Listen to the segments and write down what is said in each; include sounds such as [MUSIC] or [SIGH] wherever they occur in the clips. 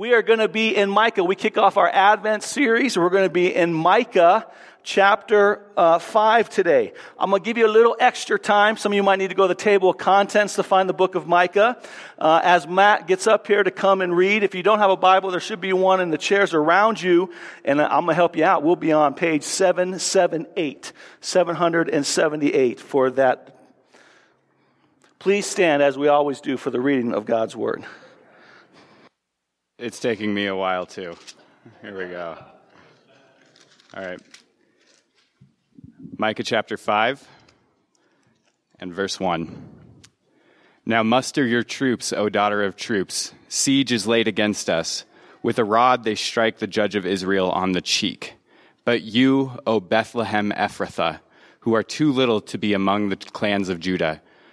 We are going to be in Micah. We kick off our Advent series. We're going to be in Micah chapter uh, 5 today. I'm going to give you a little extra time. Some of you might need to go to the table of contents to find the book of Micah. Uh, as Matt gets up here to come and read, if you don't have a Bible, there should be one in the chairs around you, and I'm going to help you out. We'll be on page 778, 778 for that. Please stand as we always do for the reading of God's Word. It's taking me a while too. Here we go. All right. Micah chapter 5 and verse 1. Now muster your troops, O daughter of troops. Siege is laid against us. With a rod they strike the judge of Israel on the cheek. But you, O Bethlehem Ephrathah, who are too little to be among the clans of Judah,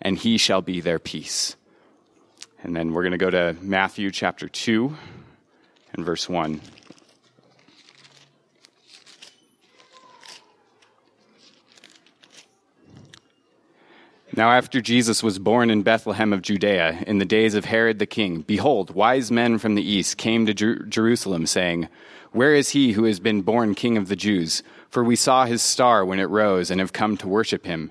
and he shall be their peace. And then we're going to go to Matthew chapter 2 and verse 1. Now, after Jesus was born in Bethlehem of Judea, in the days of Herod the king, behold, wise men from the east came to Jer- Jerusalem, saying, Where is he who has been born king of the Jews? For we saw his star when it rose and have come to worship him.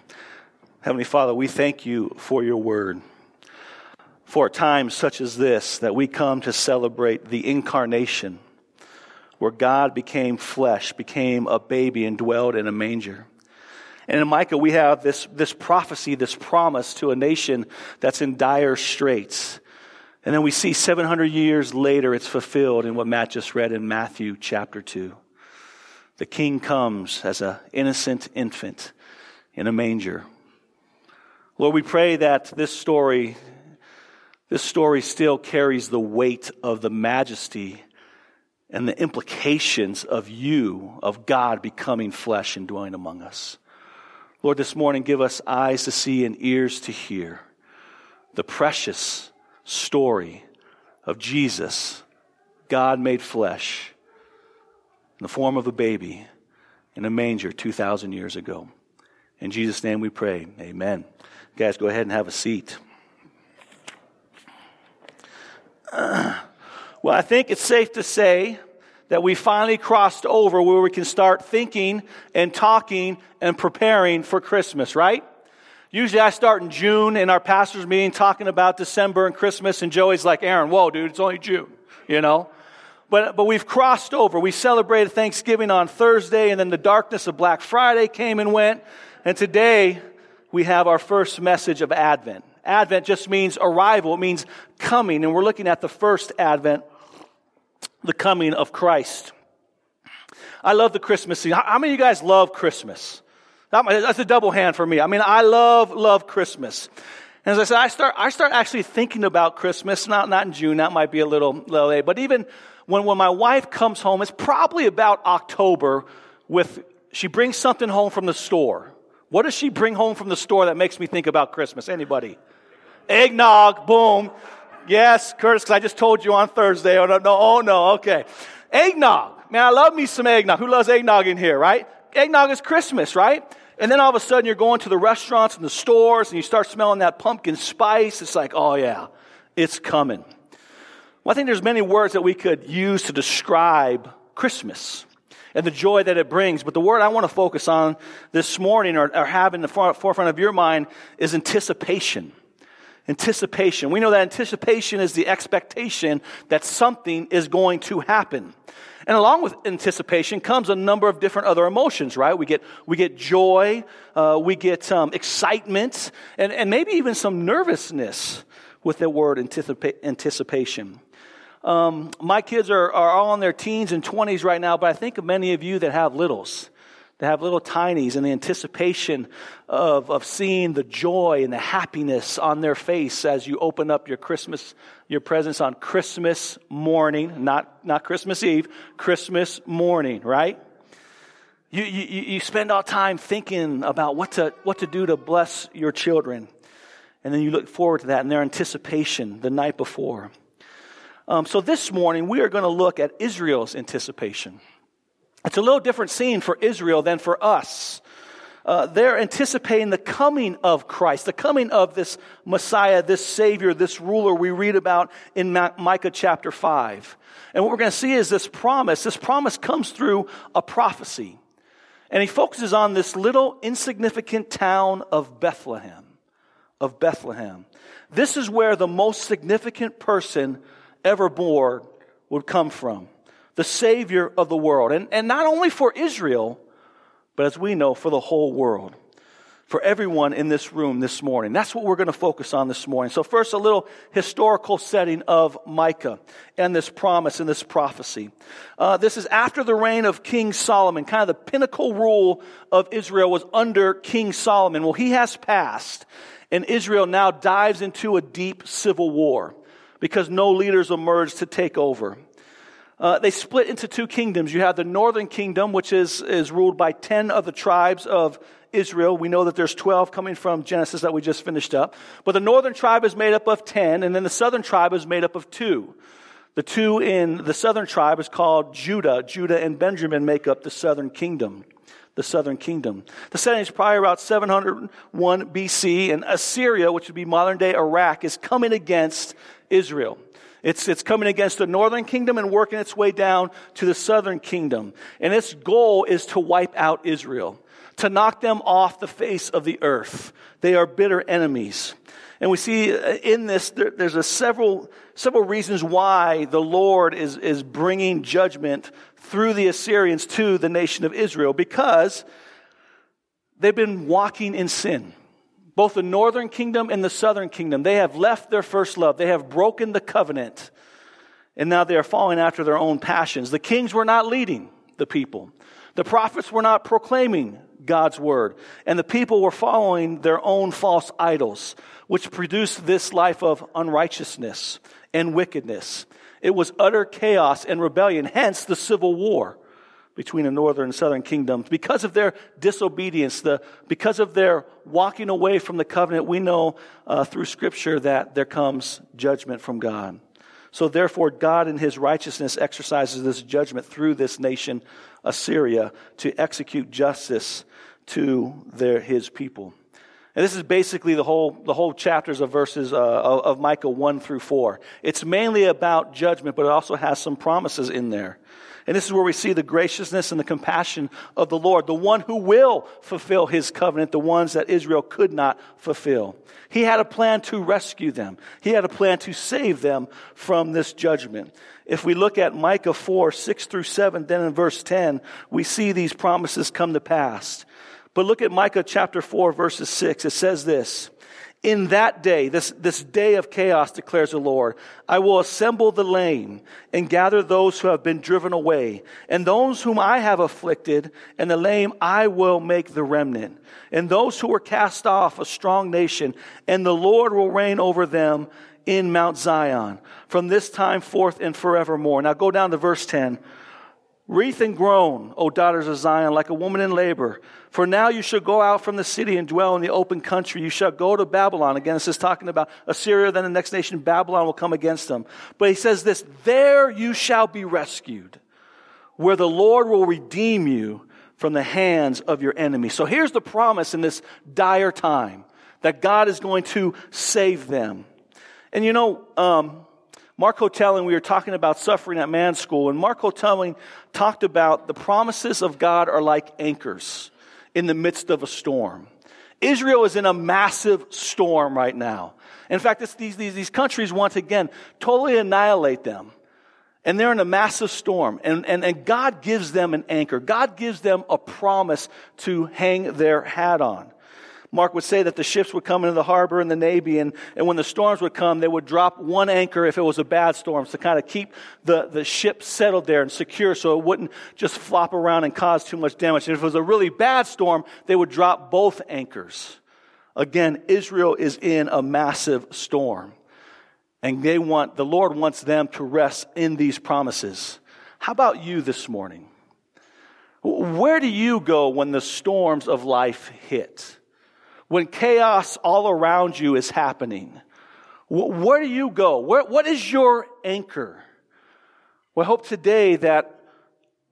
Heavenly Father, we thank you for your word for a time such as this that we come to celebrate the incarnation, where God became flesh, became a baby, and dwelled in a manger. And in Micah, we have this, this prophecy, this promise to a nation that's in dire straits. And then we see 700 years later, it's fulfilled in what Matt just read in Matthew chapter 2. The king comes as an innocent infant in a manger. Lord, we pray that this story this story still carries the weight of the majesty and the implications of you, of God becoming flesh and dwelling among us. Lord, this morning, give us eyes to see and ears to hear the precious story of Jesus, God made flesh, in the form of a baby in a manger 2,000 years ago. In Jesus' name we pray. Amen. Guys, go ahead and have a seat. well, I think it's safe to say that we finally crossed over where we can start thinking and talking and preparing for Christmas, right? Usually I start in June in our pastor's meeting talking about December and Christmas, and Joey's like, Aaron, whoa, dude, it's only June, you know? But, but we've crossed over. We celebrated Thanksgiving on Thursday, and then the darkness of Black Friday came and went. And today we have our first message of Advent. Advent just means arrival, it means coming. And we're looking at the first Advent, the coming of Christ. I love the Christmas scene. How many of you guys love Christmas? That's a double hand for me. I mean, I love, love Christmas. And as I said, I start, I start actually thinking about Christmas, not, not in June, that might be a little, little late, but even when, when my wife comes home, it's probably about October with, she brings something home from the store. What does she bring home from the store that makes me think about Christmas? Anybody? Eggnog, boom. Yes, Curtis, because I just told you on Thursday. Oh, no, no, oh, no, okay. Eggnog. Man, I love me some eggnog. Who loves eggnog in here, right? Eggnog is Christmas, right? And then all of a sudden you're going to the restaurants and the stores and you start smelling that pumpkin spice. It's like, oh yeah, it's coming. Well, I think there's many words that we could use to describe Christmas and the joy that it brings. But the word I want to focus on this morning or, or have in the forefront of your mind is anticipation. Anticipation. We know that anticipation is the expectation that something is going to happen. And along with anticipation comes a number of different other emotions, right? We get, we get joy, uh, we get um, excitement, and, and maybe even some nervousness with the word anticipa- anticipation. Um, my kids are, are all in their teens and 20s right now, but I think of many of you that have littles that have little tinies and the anticipation of, of seeing the joy and the happiness on their face as you open up your Christmas, your presents on Christmas morning, not, not Christmas Eve, Christmas morning, right? You, you, you spend all time thinking about what to, what to do to bless your children. And then you look forward to that and their anticipation the night before. Um, so this morning, we are going to look at Israel's anticipation. It's a little different scene for Israel than for us. Uh, they're anticipating the coming of Christ, the coming of this Messiah, this Savior, this ruler we read about in Micah chapter 5. And what we're going to see is this promise. This promise comes through a prophecy. And he focuses on this little insignificant town of Bethlehem. Of Bethlehem. This is where the most significant person ever born would come from the Savior of the world. And, and not only for Israel, but as we know, for the whole world. For everyone in this room this morning. That's what we're going to focus on this morning. So, first, a little historical setting of Micah and this promise and this prophecy. Uh, this is after the reign of King Solomon. Kind of the pinnacle rule of Israel was under King Solomon. Well, he has passed, and Israel now dives into a deep civil war because no leaders emerged to take over. Uh, they split into two kingdoms. You have the northern kingdom, which is, is ruled by 10 of the tribes of Israel. We know that there's 12 coming from Genesis that we just finished up. But the northern tribe is made up of 10, and then the southern tribe is made up of two. The two in the southern tribe is called Judah. Judah and Benjamin make up the southern kingdom. The southern kingdom. The setting is probably about 701 BC, and Assyria, which would be modern day Iraq, is coming against Israel. It's, it's coming against the northern kingdom and working its way down to the southern kingdom. And its goal is to wipe out Israel, to knock them off the face of the earth. They are bitter enemies. And we see uh, in this, there, there's a several, several reasons why the Lord is, is bringing judgment through the Assyrians to the nation of Israel because they've been walking in sin both the northern kingdom and the southern kingdom, they have left their first love. They have broken the covenant. And now they are following after their own passions. The kings were not leading the people. The prophets were not proclaiming God's word. And the people were following their own false idols, which produced this life of unrighteousness and wickedness. It was utter chaos and rebellion, hence the civil war between the northern and southern kingdoms. Because of their disobedience, the, because of their walking away from the covenant, we know uh, through Scripture that there comes judgment from God. So therefore, God in his righteousness exercises this judgment through this nation, Assyria, to execute justice to their, his people. And this is basically the whole, the whole chapters of verses uh, of, of Micah 1 through 4. It's mainly about judgment, but it also has some promises in there. And this is where we see the graciousness and the compassion of the Lord, the one who will fulfill his covenant, the ones that Israel could not fulfill. He had a plan to rescue them. He had a plan to save them from this judgment. If we look at Micah 4, 6 through 7, then in verse 10, we see these promises come to pass. But look at Micah chapter 4, verses 6. It says this in that day, this, this day of chaos, declares the Lord, I will assemble the lame and gather those who have been driven away, and those whom I have afflicted, and the lame I will make the remnant, and those who were cast off a strong nation, and the Lord will reign over them in Mount Zion from this time forth and forevermore. Now go down to verse 10. Wreath and groan, O daughters of Zion, like a woman in labor. For now you shall go out from the city and dwell in the open country. You shall go to Babylon. Again, this is talking about Assyria, then the next nation, Babylon, will come against them. But he says this, there you shall be rescued, where the Lord will redeem you from the hands of your enemies. So here's the promise in this dire time that God is going to save them. And you know, um, Mark Hotelling, we were talking about suffering at man's school, and Mark Hotelling talked about the promises of God are like anchors in the midst of a storm. Israel is in a massive storm right now. In fact, these, these, these countries once again totally annihilate them. And they're in a massive storm. And, and, and God gives them an anchor. God gives them a promise to hang their hat on. Mark would say that the ships would come into the harbor and the Navy, and, and when the storms would come, they would drop one anchor if it was a bad storm to kind of keep the, the ship settled there and secure so it wouldn't just flop around and cause too much damage. And if it was a really bad storm, they would drop both anchors. Again, Israel is in a massive storm. And they want, the Lord wants them to rest in these promises. How about you this morning? Where do you go when the storms of life hit? When chaos all around you is happening? Where do you go? Where, what is your anchor? Well, I hope today that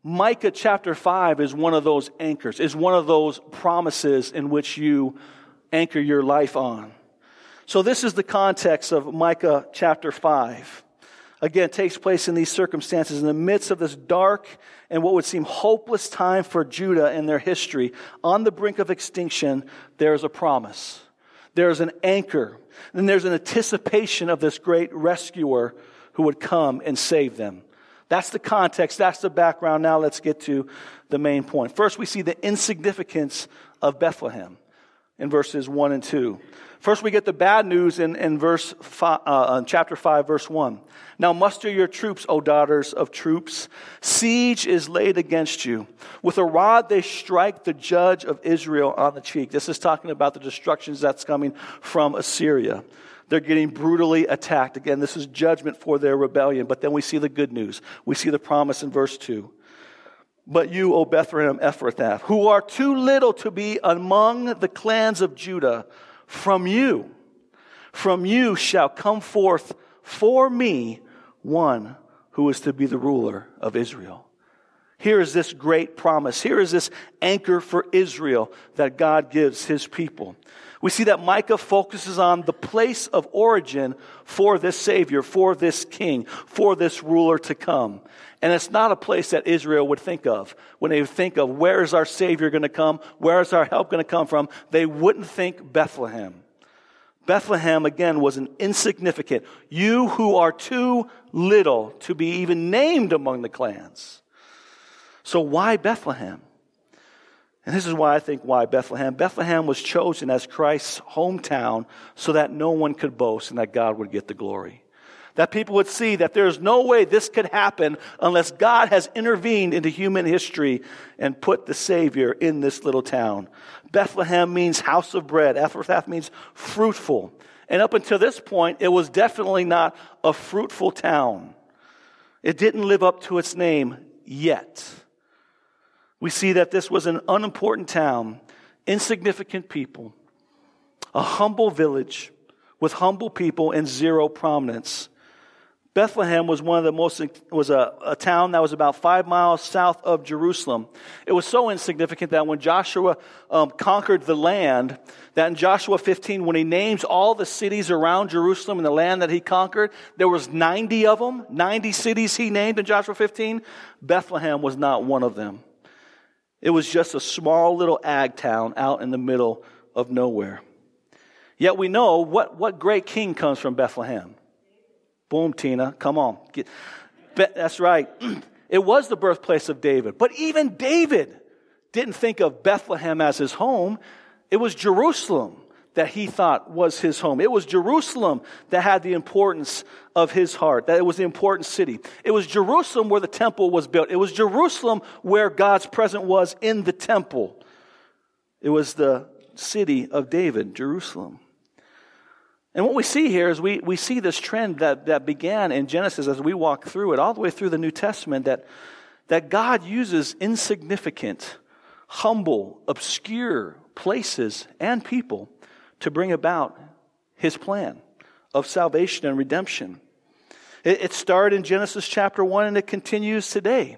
Micah chapter 5 is one of those anchors, is one of those promises in which you anchor your life on. So, this is the context of Micah chapter 5. Again, takes place in these circumstances in the midst of this dark and what would seem hopeless time for Judah and their history. On the brink of extinction, there is a promise. There is an anchor. And there's an anticipation of this great rescuer who would come and save them. That's the context. That's the background. Now let's get to the main point. First, we see the insignificance of Bethlehem in verses 1 and 2. First, we get the bad news in, in verse five, uh, chapter 5, verse 1. Now muster your troops, O daughters of troops. Siege is laid against you. With a rod they strike the judge of Israel on the cheek. This is talking about the destructions that's coming from Assyria. They're getting brutally attacked. Again, this is judgment for their rebellion. But then we see the good news. We see the promise in verse 2. But you, O Bethlehem Ephrathah, who are too little to be among the clans of Judah, from you, from you shall come forth for me one who is to be the ruler of Israel. Here is this great promise. Here is this anchor for Israel that God gives his people. We see that Micah focuses on the place of origin for this Savior, for this King, for this ruler to come. And it's not a place that Israel would think of. When they think of where is our Savior going to come? Where is our help going to come from? They wouldn't think Bethlehem. Bethlehem, again, was an insignificant. You who are too little to be even named among the clans. So why Bethlehem? And this is why I think why Bethlehem. Bethlehem was chosen as Christ's hometown so that no one could boast and that God would get the glory that people would see that there's no way this could happen unless God has intervened into human history and put the Savior in this little town. Bethlehem means house of bread. Ephrathah means fruitful. And up until this point, it was definitely not a fruitful town. It didn't live up to its name yet. We see that this was an unimportant town, insignificant people, a humble village with humble people and zero prominence. Bethlehem was one of the most, was a, a, town that was about five miles south of Jerusalem. It was so insignificant that when Joshua um, conquered the land, that in Joshua 15, when he names all the cities around Jerusalem and the land that he conquered, there was 90 of them, 90 cities he named in Joshua 15. Bethlehem was not one of them. It was just a small little ag town out in the middle of nowhere. Yet we know what, what great king comes from Bethlehem. Boom, Tina, come on. Get, that's right. [CLEARS THROAT] It was the birthplace of David. But even David didn't think of Bethlehem as his home. It was Jerusalem that he thought was his home. It was Jerusalem that had the importance of his heart, that it was the important city. It was Jerusalem where the temple was built. It was Jerusalem where God's presence was in the temple. It was the city of David, Jerusalem. And what we see here is we, we see this trend that, that began in Genesis as we walk through it, all the way through the New Testament, that, that God uses insignificant, humble, obscure places and people to bring about his plan of salvation and redemption. It, it started in Genesis chapter 1 and it continues today.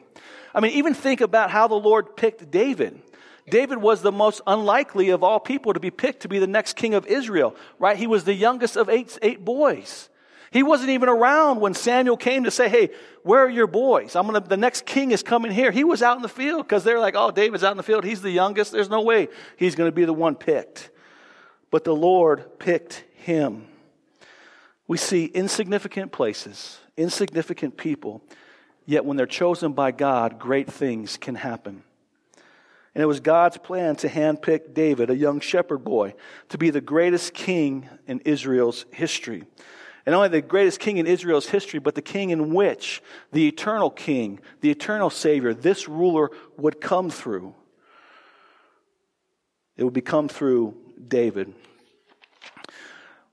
I mean, even think about how the Lord picked David. David was the most unlikely of all people to be picked to be the next king of Israel, right? He was the youngest of eight, eight boys. He wasn't even around when Samuel came to say, Hey, where are your boys? I'm gonna, the next king is coming here. He was out in the field because they're like, Oh, David's out in the field. He's the youngest. There's no way he's going to be the one picked. But the Lord picked him. We see insignificant places, insignificant people, Yet when they're chosen by God, great things can happen. And it was God's plan to handpick David, a young shepherd boy, to be the greatest king in Israel's history. And not only the greatest king in Israel's history, but the king in which the eternal king, the eternal savior, this ruler would come through. It would become through David.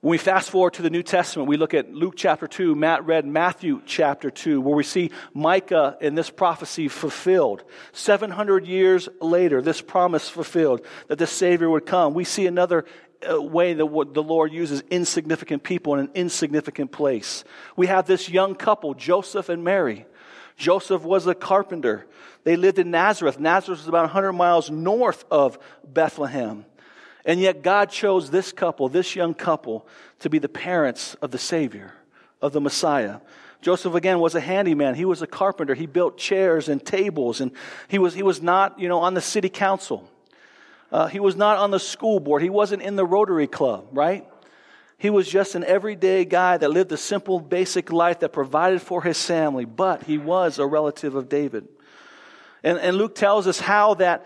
When we fast forward to the New Testament, we look at Luke chapter 2, Matt read Matthew chapter 2, where we see Micah in this prophecy fulfilled. 700 years later, this promise fulfilled that the Savior would come. We see another uh, way that the Lord uses insignificant people in an insignificant place. We have this young couple, Joseph and Mary. Joseph was a carpenter. They lived in Nazareth. Nazareth was about 100 miles north of Bethlehem. And yet God chose this couple, this young couple, to be the parents of the Savior, of the Messiah. Joseph again was a handyman. He was a carpenter. He built chairs and tables and he was, he was not, you know, on the city council. Uh, he was not on the school board. He wasn't in the Rotary Club, right? He was just an everyday guy that lived a simple, basic life that provided for his family, but he was a relative of David. And, and Luke tells us how that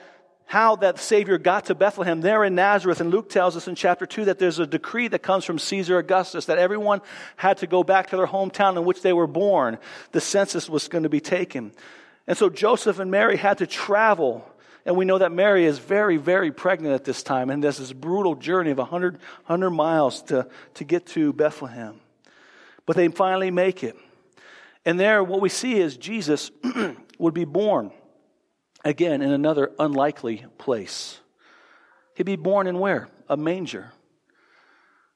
how that Savior got to Bethlehem there in Nazareth. And Luke tells us in chapter 2 that there's a decree that comes from Caesar Augustus that everyone had to go back to their hometown in which they were born. The census was going to be taken. And so Joseph and Mary had to travel. And we know that Mary is very, very pregnant at this time. And there's this brutal journey of 100, 100 miles to, to get to Bethlehem. But they finally make it. And there, what we see is Jesus [CLEARS THROAT] would be born again in another unlikely place. He'd be born in where? A manger.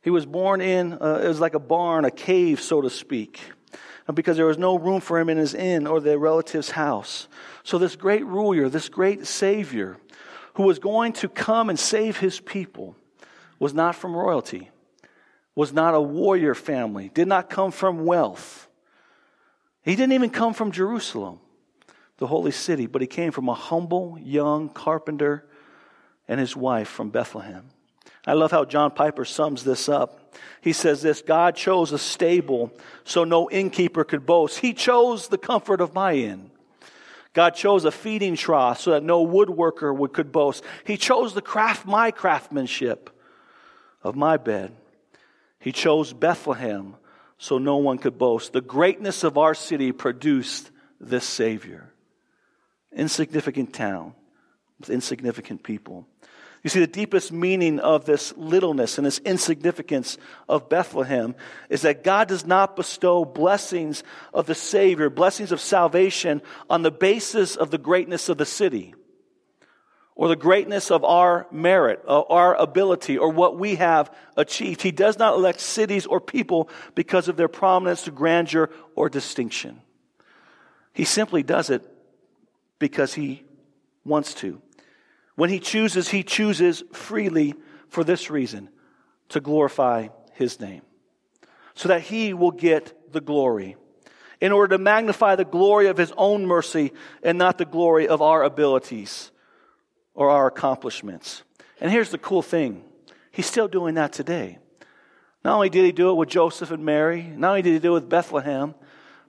He was born in, uh, it was like a barn, a cave, so to speak, because there was no room for him in his inn or the relative's house. So, this great ruler, this great Savior, who was going to come and save his people, was not from royalty, was not a warrior family, did not come from wealth. He didn't even come from Jerusalem the holy city, but he came from a humble young carpenter and his wife from Bethlehem. I love how John Piper sums this up. He says this God chose a stable so no innkeeper could boast. He chose the comfort of my inn. God chose a feeding trough so that no woodworker would, could boast. He chose the craft, my craftsmanship of my bed. He chose Bethlehem so no one could boast. The greatness of our city produced this Savior insignificant town with insignificant people. You see, the deepest meaning of this littleness and this insignificance of Bethlehem is that God does not bestow blessings of the Savior, blessings of salvation on the basis of the greatness of the city or the greatness of our merit, or our ability, or what we have achieved. He does not elect cities or people because of their prominence, grandeur, or distinction. He simply does it because he wants to. When he chooses, he chooses freely for this reason to glorify his name, so that he will get the glory. In order to magnify the glory of his own mercy and not the glory of our abilities or our accomplishments. And here's the cool thing he's still doing that today. Not only did he do it with Joseph and Mary, not only did he do it with Bethlehem,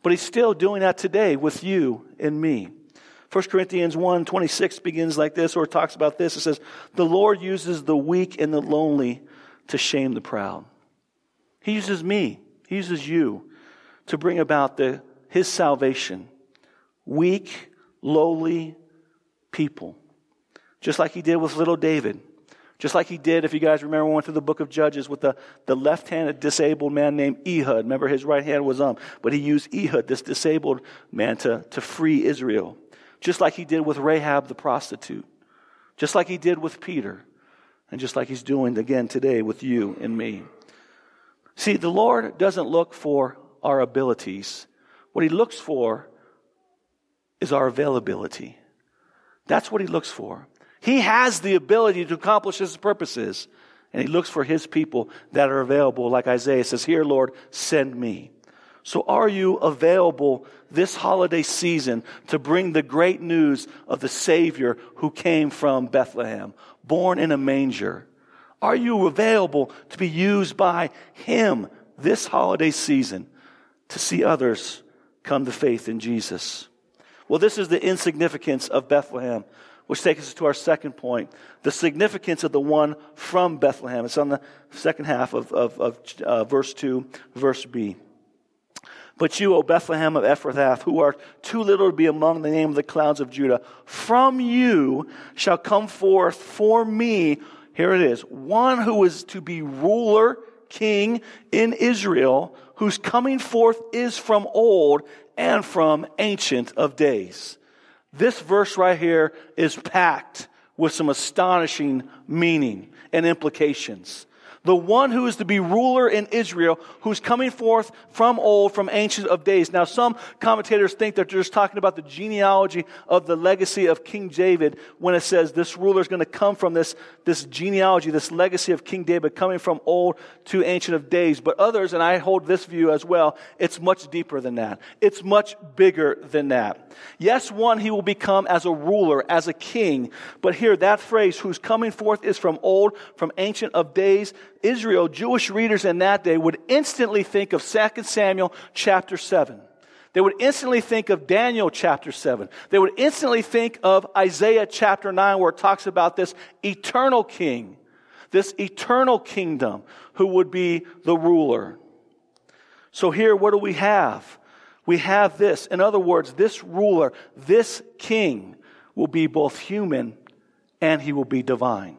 but he's still doing that today with you and me. 1 Corinthians 1 26 begins like this, or talks about this. It says, The Lord uses the weak and the lonely to shame the proud. He uses me, He uses you to bring about the, His salvation. Weak, lowly people. Just like He did with little David. Just like he did, if you guys remember, we went through the book of Judges with the, the left handed disabled man named Ehud. Remember, his right hand was um, but he used Ehud, this disabled man, to, to free Israel just like he did with Rahab the prostitute, just like he did with Peter, and just like he's doing again today with you and me. See, the Lord doesn't look for our abilities. What he looks for is our availability. That's what he looks for. He has the ability to accomplish his purposes, and he looks for his people that are available, like Isaiah says, Here, Lord, send me. So, are you available this holiday season to bring the great news of the Savior who came from Bethlehem, born in a manger? Are you available to be used by Him this holiday season to see others come to faith in Jesus? Well, this is the insignificance of Bethlehem, which takes us to our second point the significance of the one from Bethlehem. It's on the second half of, of, of uh, verse 2, verse B. But you, O Bethlehem of Ephrathah, who are too little to be among the name of the clouds of Judah, from you shall come forth for me, here it is, one who is to be ruler, king in Israel, whose coming forth is from old and from ancient of days. This verse right here is packed with some astonishing meaning and implications the one who is to be ruler in Israel, who's coming forth from old, from ancient of days. Now, some commentators think that they're just talking about the genealogy of the legacy of King David when it says this ruler is going to come from this, this genealogy, this legacy of King David coming from old to ancient of days. But others, and I hold this view as well, it's much deeper than that. It's much bigger than that. Yes, one, he will become as a ruler, as a king. But here, that phrase, who's coming forth is from old, from ancient of days, Israel, Jewish readers in that day would instantly think of 2 Samuel chapter 7. They would instantly think of Daniel chapter 7. They would instantly think of Isaiah chapter 9, where it talks about this eternal king, this eternal kingdom who would be the ruler. So here, what do we have? We have this. In other words, this ruler, this king, will be both human and he will be divine.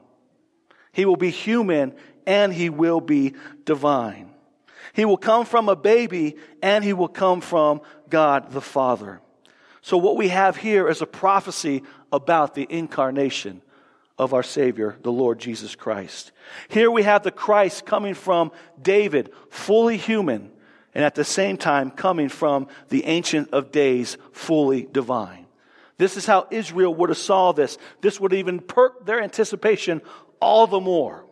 He will be human and he will be divine. He will come from a baby and he will come from God the Father. So, what we have here is a prophecy about the incarnation of our Savior, the Lord Jesus Christ. Here we have the Christ coming from David, fully human, and at the same time coming from the Ancient of Days, fully divine. This is how Israel would have saw this. This would even perk their anticipation all the more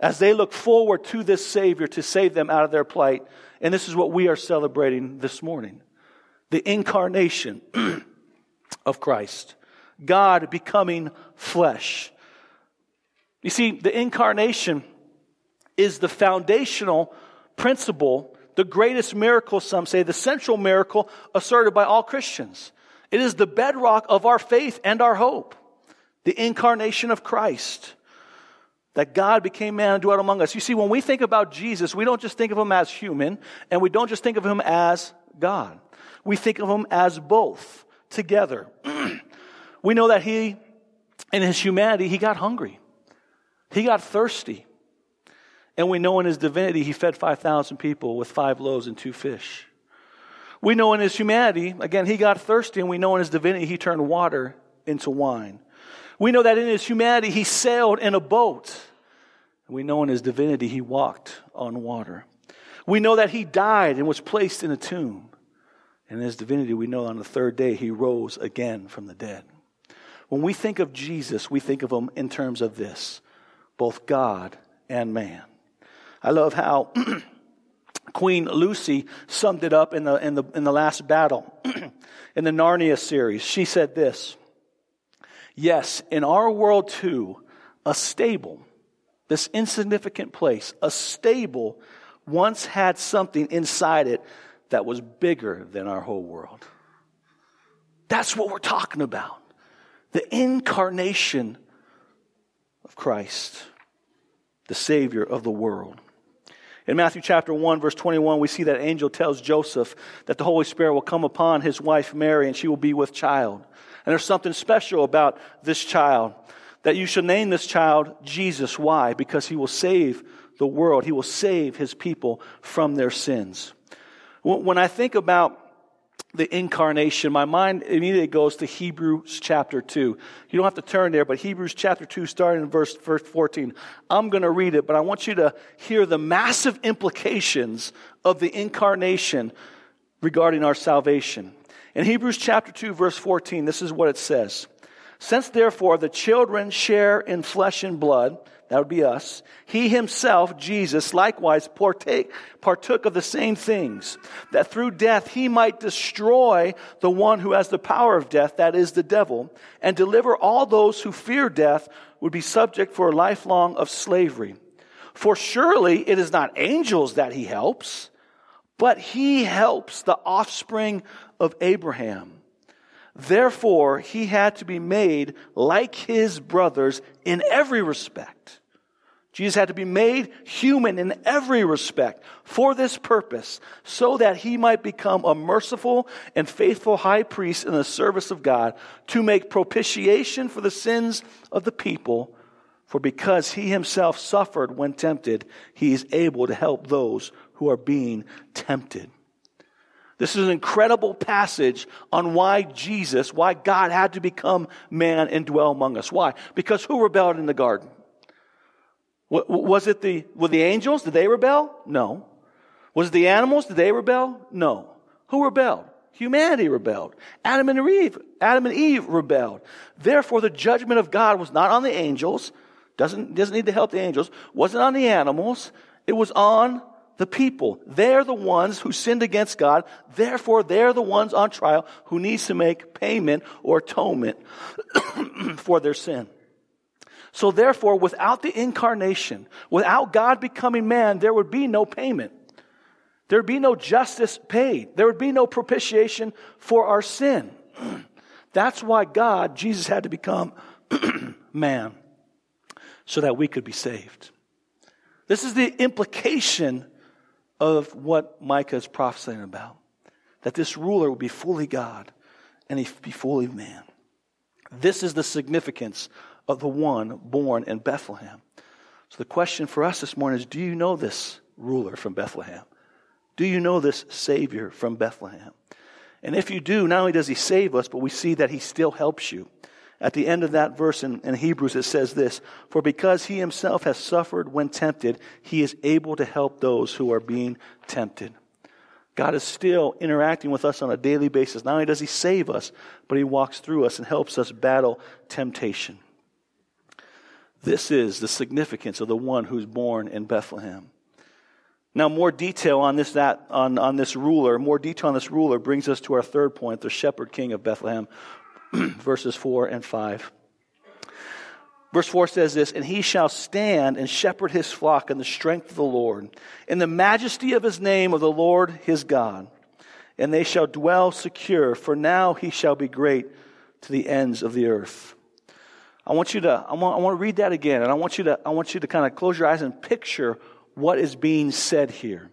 as they look forward to this Savior to save them out of their plight. And this is what we are celebrating this morning the incarnation [CLEARS THROAT] of Christ, God becoming flesh. You see, the incarnation is the foundational principle, the greatest miracle, some say, the central miracle asserted by all Christians. It is the bedrock of our faith and our hope, the incarnation of Christ that God became man and dwelt among us. You see, when we think about Jesus, we don't just think of him as human, and we don't just think of him as God. We think of him as both together. [CLEARS THROAT] we know that he, in his humanity, he got hungry, he got thirsty. And we know in his divinity, he fed 5,000 people with five loaves and two fish. We know in his humanity, again, he got thirsty, and we know in his divinity, he turned water into wine. We know that in his humanity, he sailed in a boat. We know in his divinity he walked on water. We know that he died and was placed in a tomb. And in his divinity, we know on the third day he rose again from the dead. When we think of Jesus, we think of him in terms of this both God and man. I love how [CLEARS THROAT] Queen Lucy summed it up in the, in the, in the last battle [CLEARS THROAT] in the Narnia series. She said this Yes, in our world too, a stable this insignificant place, a stable, once had something inside it that was bigger than our whole world. That's what we're talking about. The incarnation of Christ, the Savior of the world. In Matthew chapter 1, verse 21, we see that angel tells Joseph that the Holy Spirit will come upon his wife Mary and she will be with child. And there's something special about this child that you should name this child Jesus. Why? Because he will save the world, he will save his people from their sins. When I think about the incarnation, my mind immediately goes to Hebrews chapter 2. You don't have to turn there, but Hebrews chapter 2, starting in verse 14. I'm going to read it, but I want you to hear the massive implications of the incarnation regarding our salvation. In Hebrews chapter 2, verse 14, this is what it says. Since therefore the children share in flesh and blood, that would be us, he himself, Jesus, likewise partake, partook of the same things, that through death he might destroy the one who has the power of death, that is the devil, and deliver all those who fear death would be subject for a lifelong of slavery. For surely it is not angels that he helps, but he helps the offspring of Abraham. Therefore, he had to be made like his brothers in every respect. Jesus had to be made human in every respect for this purpose, so that he might become a merciful and faithful high priest in the service of God to make propitiation for the sins of the people. For because he himself suffered when tempted, he is able to help those who are being tempted. This is an incredible passage on why Jesus, why God had to become man and dwell among us. Why? Because who rebelled in the garden? Was it the, were the angels? Did they rebel? No. Was it the animals? Did they rebel? No. Who rebelled? Humanity rebelled. Adam and Eve, Adam and Eve rebelled. Therefore, the judgment of God was not on the angels. Doesn't, doesn't need to help the angels. Wasn't on the animals. It was on the people. They're the ones who sinned against God. Therefore, they're the ones on trial who needs to make payment or atonement [CLEARS THROAT] for their sin. So therefore, without the incarnation, without God becoming man, there would be no payment. There would be no justice paid. There would be no propitiation for our sin. [CLEARS THROAT] That's why God, Jesus had to become [CLEARS THROAT] man so that we could be saved. This is the implication of what Micah is prophesying about. That this ruler will be fully God and he be fully man. This is the significance of the one born in Bethlehem. So the question for us this morning is do you know this ruler from Bethlehem? Do you know this Savior from Bethlehem? And if you do, not only does he save us, but we see that he still helps you. At the end of that verse in, in, Hebrews, it says this For because he himself has suffered when tempted, he is able to help those who are being tempted. God is still interacting with us on a daily basis. Not only does he save us, but he walks through us and helps us battle temptation. This is the significance of the one who's born in Bethlehem. Now, more detail on this, that, on, on this ruler, more detail on this ruler brings us to our third point, the shepherd king of Bethlehem, [CLEARS THROAT] verses 4 and 5. Verse 4 says this, and he shall stand and shepherd his flock in the strength of the Lord, in the majesty of his name of the Lord his God. And they shall dwell secure, for now he shall be great to the ends of the earth. I want you to, I want, I want to read that again, and I want you to, I want you to kind of close your eyes and picture what is being said here.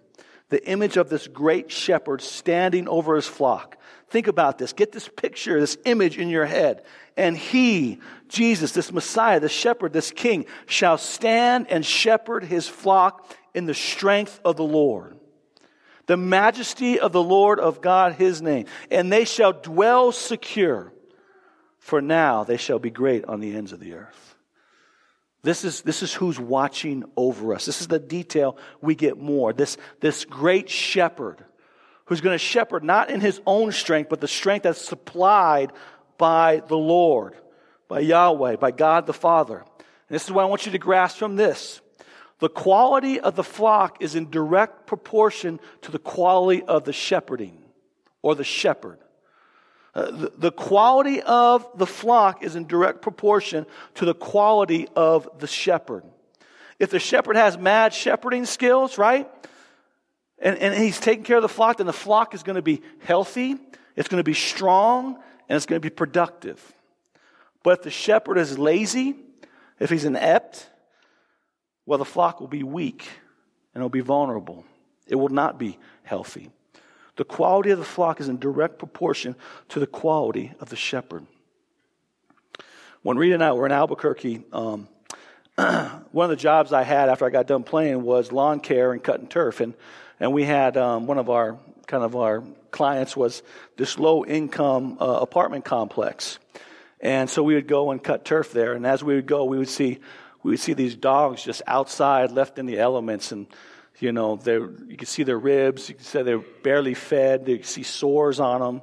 The image of this great shepherd standing over his flock. Think about this. Get this picture, this image in your head. And he, Jesus, this Messiah, this shepherd, this king, shall stand and shepherd his flock in the strength of the Lord. The majesty of the Lord of God, his name. And they shall dwell secure, for now they shall be great on the ends of the earth. This is, this is who's watching over us. This is the detail we get more. This, this great shepherd who's going to shepherd not in his own strength, but the strength that's supplied by the Lord, by Yahweh, by God the Father. And this is what I want you to grasp from this. The quality of the flock is in direct proportion to the quality of the shepherding or the shepherd. Uh, the, the quality of the flock is in direct proportion to the quality of the shepherd. If the shepherd has mad shepherding skills, right? And, and he's taking care of the flock, then the flock is going to be healthy, it's going to be strong, and it's going to be productive. But if the shepherd is lazy, if he's inept, well, the flock will be weak and it'll be vulnerable. It will not be healthy. The quality of the flock is in direct proportion to the quality of the shepherd. When Rita and I were in Albuquerque, um, [CLEARS THROAT] one of the jobs I had after I got done playing was lawn care and cutting turf. And, and we had um, one of our kind of our clients was this low income uh, apartment complex. And so we would go and cut turf there. And as we would go, we would see, we would see these dogs just outside left in the elements. And you know, you can see their ribs. You can see they're barely fed. You can see sores on them,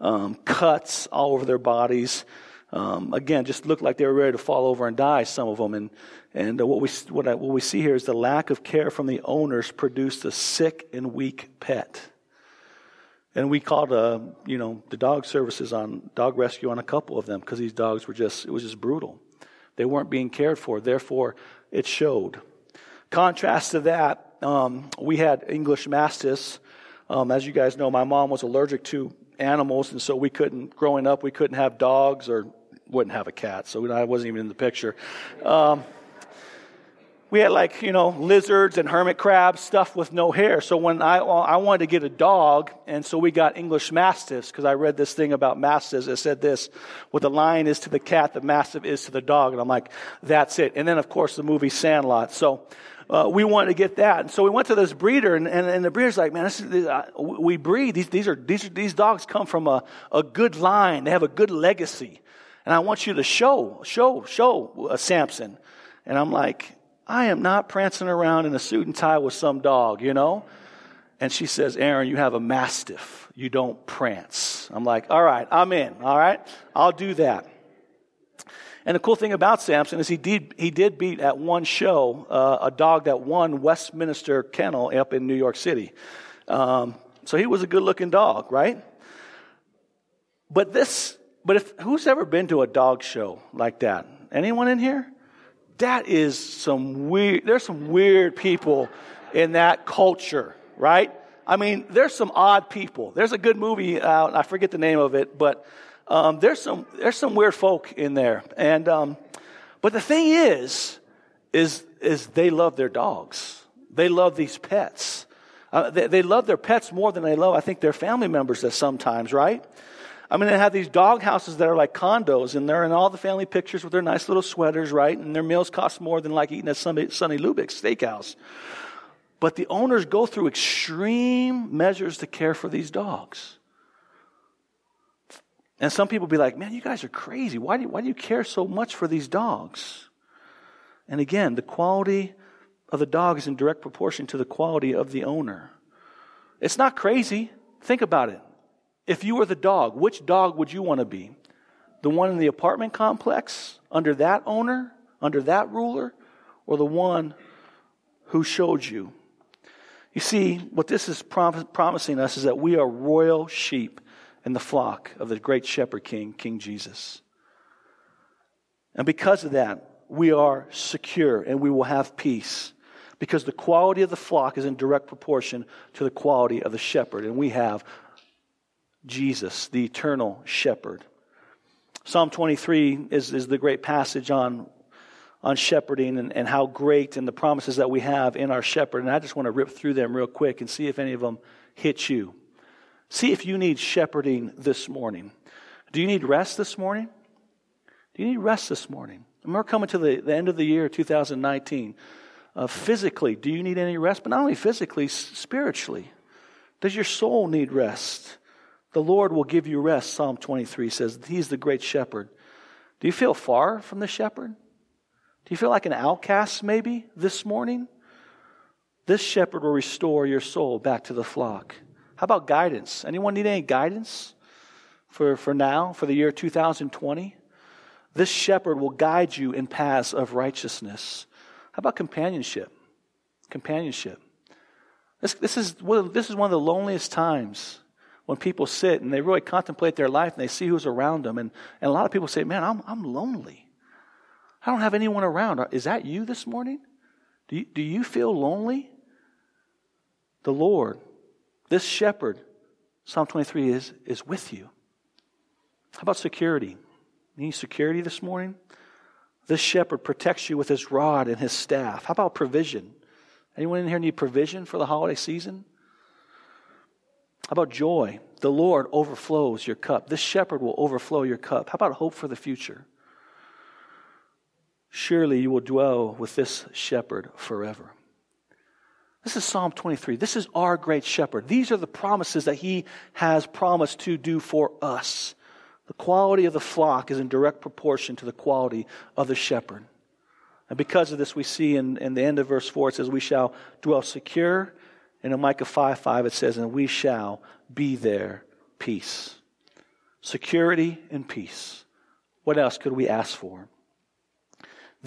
um, cuts all over their bodies. Um, again, just looked like they were ready to fall over and die. Some of them, and and uh, what we what, I, what we see here is the lack of care from the owners produced a sick and weak pet. And we called, uh, you know, the dog services on dog rescue on a couple of them because these dogs were just it was just brutal. They weren't being cared for. Therefore, it showed. Contrast to that, um, we had English Mastiffs. Um, as you guys know, my mom was allergic to animals, and so we couldn't, growing up, we couldn't have dogs or wouldn't have a cat, so I wasn't even in the picture. Um, we had like you know lizards and hermit crabs stuff with no hair. So when i i wanted to get a dog and so we got english mastiffs because i read this thing about mastiffs. It said this what the lion is to the cat the mastiff is to the dog. And i'm like that's it. And then of course the movie sandlot. So uh, we wanted to get that and so we went to this breeder and, and, and the breeder's like man this is, uh, we breed these, these are these, these dogs come from a, a good line they have a good legacy and i want you to show show show uh, samson and i'm like I am not prancing around in a suit and tie with some dog, you know? And she says, Aaron, you have a mastiff. You don't prance. I'm like, all right, I'm in, all right? I'll do that. And the cool thing about Samson is he did, he did beat at one show uh, a dog that won Westminster Kennel up in New York City. Um, so he was a good looking dog, right? But this, but if, who's ever been to a dog show like that? Anyone in here? that is some weird, there's some weird people in that culture, right? I mean, there's some odd people. There's a good movie out, I forget the name of it, but um, there's some there's some weird folk in there. And um, but the thing is, is is they love their dogs. They love these pets. Uh, they, they love their pets more than they love, I think, their family members. At sometimes, right? I mean, they have these dog houses that are like condos, and they're in all the family pictures with their nice little sweaters, right? And their meals cost more than like eating at Sunny, Sonny Lubick's steakhouse. But the owners go through extreme measures to care for these dogs. And some people be like, man, you guys are crazy. Why do you, why do you care so much for these dogs? And again, the quality of the dog is in direct proportion to the quality of the owner. It's not crazy. Think about it. If you were the dog, which dog would you want to be? The one in the apartment complex under that owner, under that ruler, or the one who showed you? You see, what this is prom- promising us is that we are royal sheep in the flock of the great shepherd king, King Jesus. And because of that, we are secure and we will have peace because the quality of the flock is in direct proportion to the quality of the shepherd, and we have Jesus, the eternal shepherd. Psalm 23 is, is the great passage on, on shepherding and, and how great and the promises that we have in our shepherd. And I just want to rip through them real quick and see if any of them hit you. See if you need shepherding this morning. Do you need rest this morning? Do you need rest this morning? And we're coming to the, the end of the year, 2019. Uh, physically, do you need any rest? But not only physically, spiritually. Does your soul need rest? The Lord will give you rest, Psalm 23 says. He's the great shepherd. Do you feel far from the shepherd? Do you feel like an outcast maybe this morning? This shepherd will restore your soul back to the flock. How about guidance? Anyone need any guidance for, for now, for the year 2020? This shepherd will guide you in paths of righteousness. How about companionship? Companionship. This, this, is, this is one of the loneliest times when people sit and they really contemplate their life and they see who's around them. And, and a lot of people say, Man, I'm, I'm lonely. I don't have anyone around. Is that you this morning? Do you, do you feel lonely? The Lord, this shepherd, Psalm 23 is, is with you. How about security? Need security this morning? This shepherd protects you with his rod and his staff. How about provision? Anyone in here need provision for the holiday season? How about joy? The Lord overflows your cup. This shepherd will overflow your cup. How about hope for the future? Surely you will dwell with this shepherd forever. This is Psalm 23. This is our great shepherd. These are the promises that he has promised to do for us. The quality of the flock is in direct proportion to the quality of the shepherd. And because of this, we see in, in the end of verse 4, it says, We shall dwell secure and in Micah 5 5, it says, And we shall be there peace. Security and peace. What else could we ask for?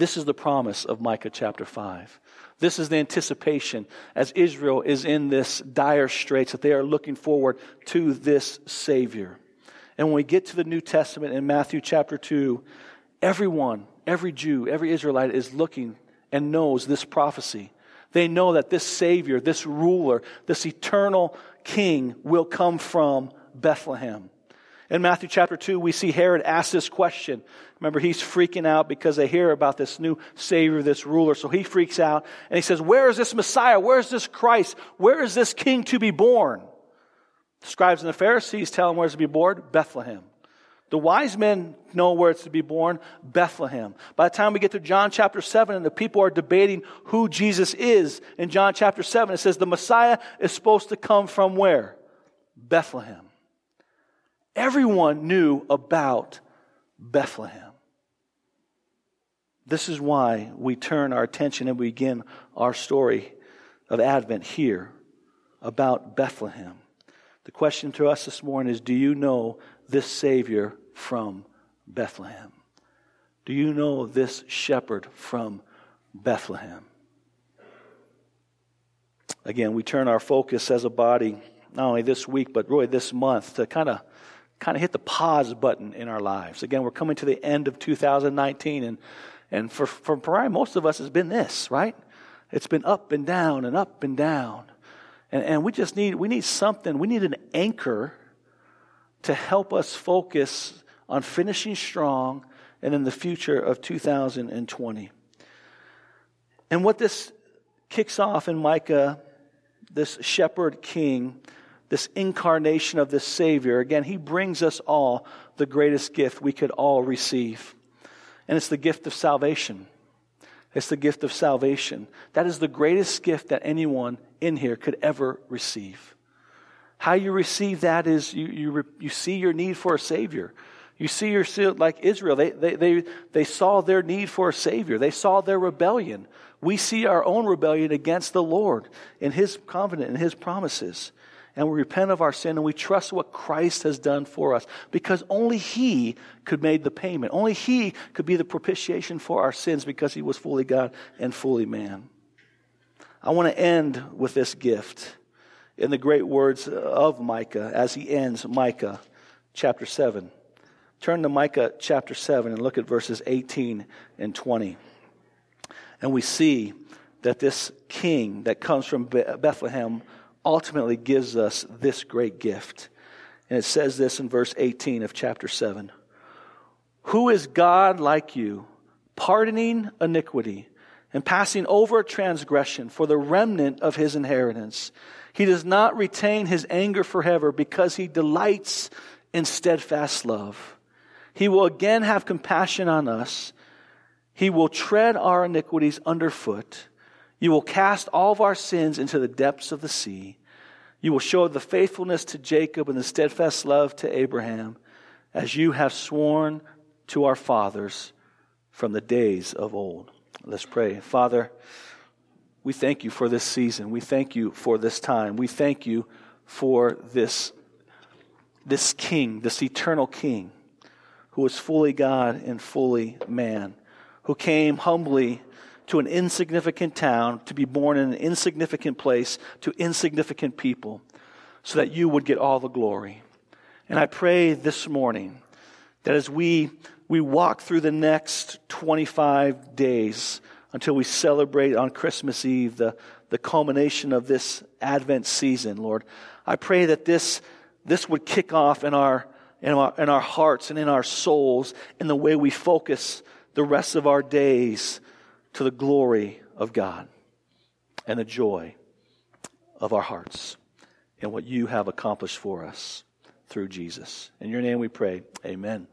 This is the promise of Micah chapter 5. This is the anticipation as Israel is in this dire straits that they are looking forward to this Savior. And when we get to the New Testament in Matthew chapter 2, everyone, every Jew, every Israelite is looking and knows this prophecy. They know that this Savior, this ruler, this eternal King will come from Bethlehem. In Matthew chapter 2, we see Herod ask this question. Remember, he's freaking out because they hear about this new Savior, this ruler. So he freaks out and he says, Where is this Messiah? Where is this Christ? Where is this King to be born? The scribes and the Pharisees tell him where to be born Bethlehem. The wise men know where it's to be born Bethlehem. By the time we get to John chapter 7 and the people are debating who Jesus is, in John chapter 7, it says the Messiah is supposed to come from where? Bethlehem. Everyone knew about Bethlehem. This is why we turn our attention and we begin our story of Advent here about Bethlehem. The question to us this morning is Do you know this Savior from Bethlehem? Do you know this shepherd from Bethlehem? Again, we turn our focus as a body, not only this week, but really this month, to kind of kind of hit the pause button in our lives. Again, we're coming to the end of 2019, and, and for, for probably most of us, it's been this, right? It's been up and down and up and down. And, and we just need, we need something, we need an anchor to help us focus on finishing strong and in the future of 2020. And what this kicks off in Micah, this shepherd king, this incarnation of this Savior, again, he brings us all the greatest gift we could all receive. And it's the gift of salvation. It's the gift of salvation. That is the greatest gift that anyone in here could ever receive. How you receive that is you, you, you see your need for a Savior. You see your like Israel, they, they, they, they saw their need for a Savior. They saw their rebellion. We see our own rebellion against the Lord in His covenant and His promises and we repent of our sin and we trust what Christ has done for us because only He could make the payment. Only He could be the propitiation for our sins because He was fully God and fully man. I want to end with this gift in the great words of Micah as he ends Micah chapter 7. Turn to Micah chapter 7 and look at verses 18 and 20. And we see that this king that comes from Bethlehem ultimately gives us this great gift. And it says this in verse 18 of chapter 7 Who is God like you, pardoning iniquity and passing over transgression for the remnant of his inheritance? He does not retain his anger forever because he delights in steadfast love. He will again have compassion on us. He will tread our iniquities underfoot. You will cast all of our sins into the depths of the sea. You will show the faithfulness to Jacob and the steadfast love to Abraham, as you have sworn to our fathers from the days of old. Let's pray. Father, we thank you for this season. We thank you for this time. We thank you for this, this king, this eternal king, who is fully God and fully man, who came humbly to an insignificant town, to be born in an insignificant place, to insignificant people, so that you would get all the glory. And I pray this morning that as we, we walk through the next 25 days until we celebrate on Christmas Eve the, the culmination of this Advent season, Lord, I pray that this, this would kick off in our, in our, in our hearts and in our souls in the way we focus the rest of our days to the glory of God and the joy of our hearts and what you have accomplished for us through Jesus. In your name we pray. Amen.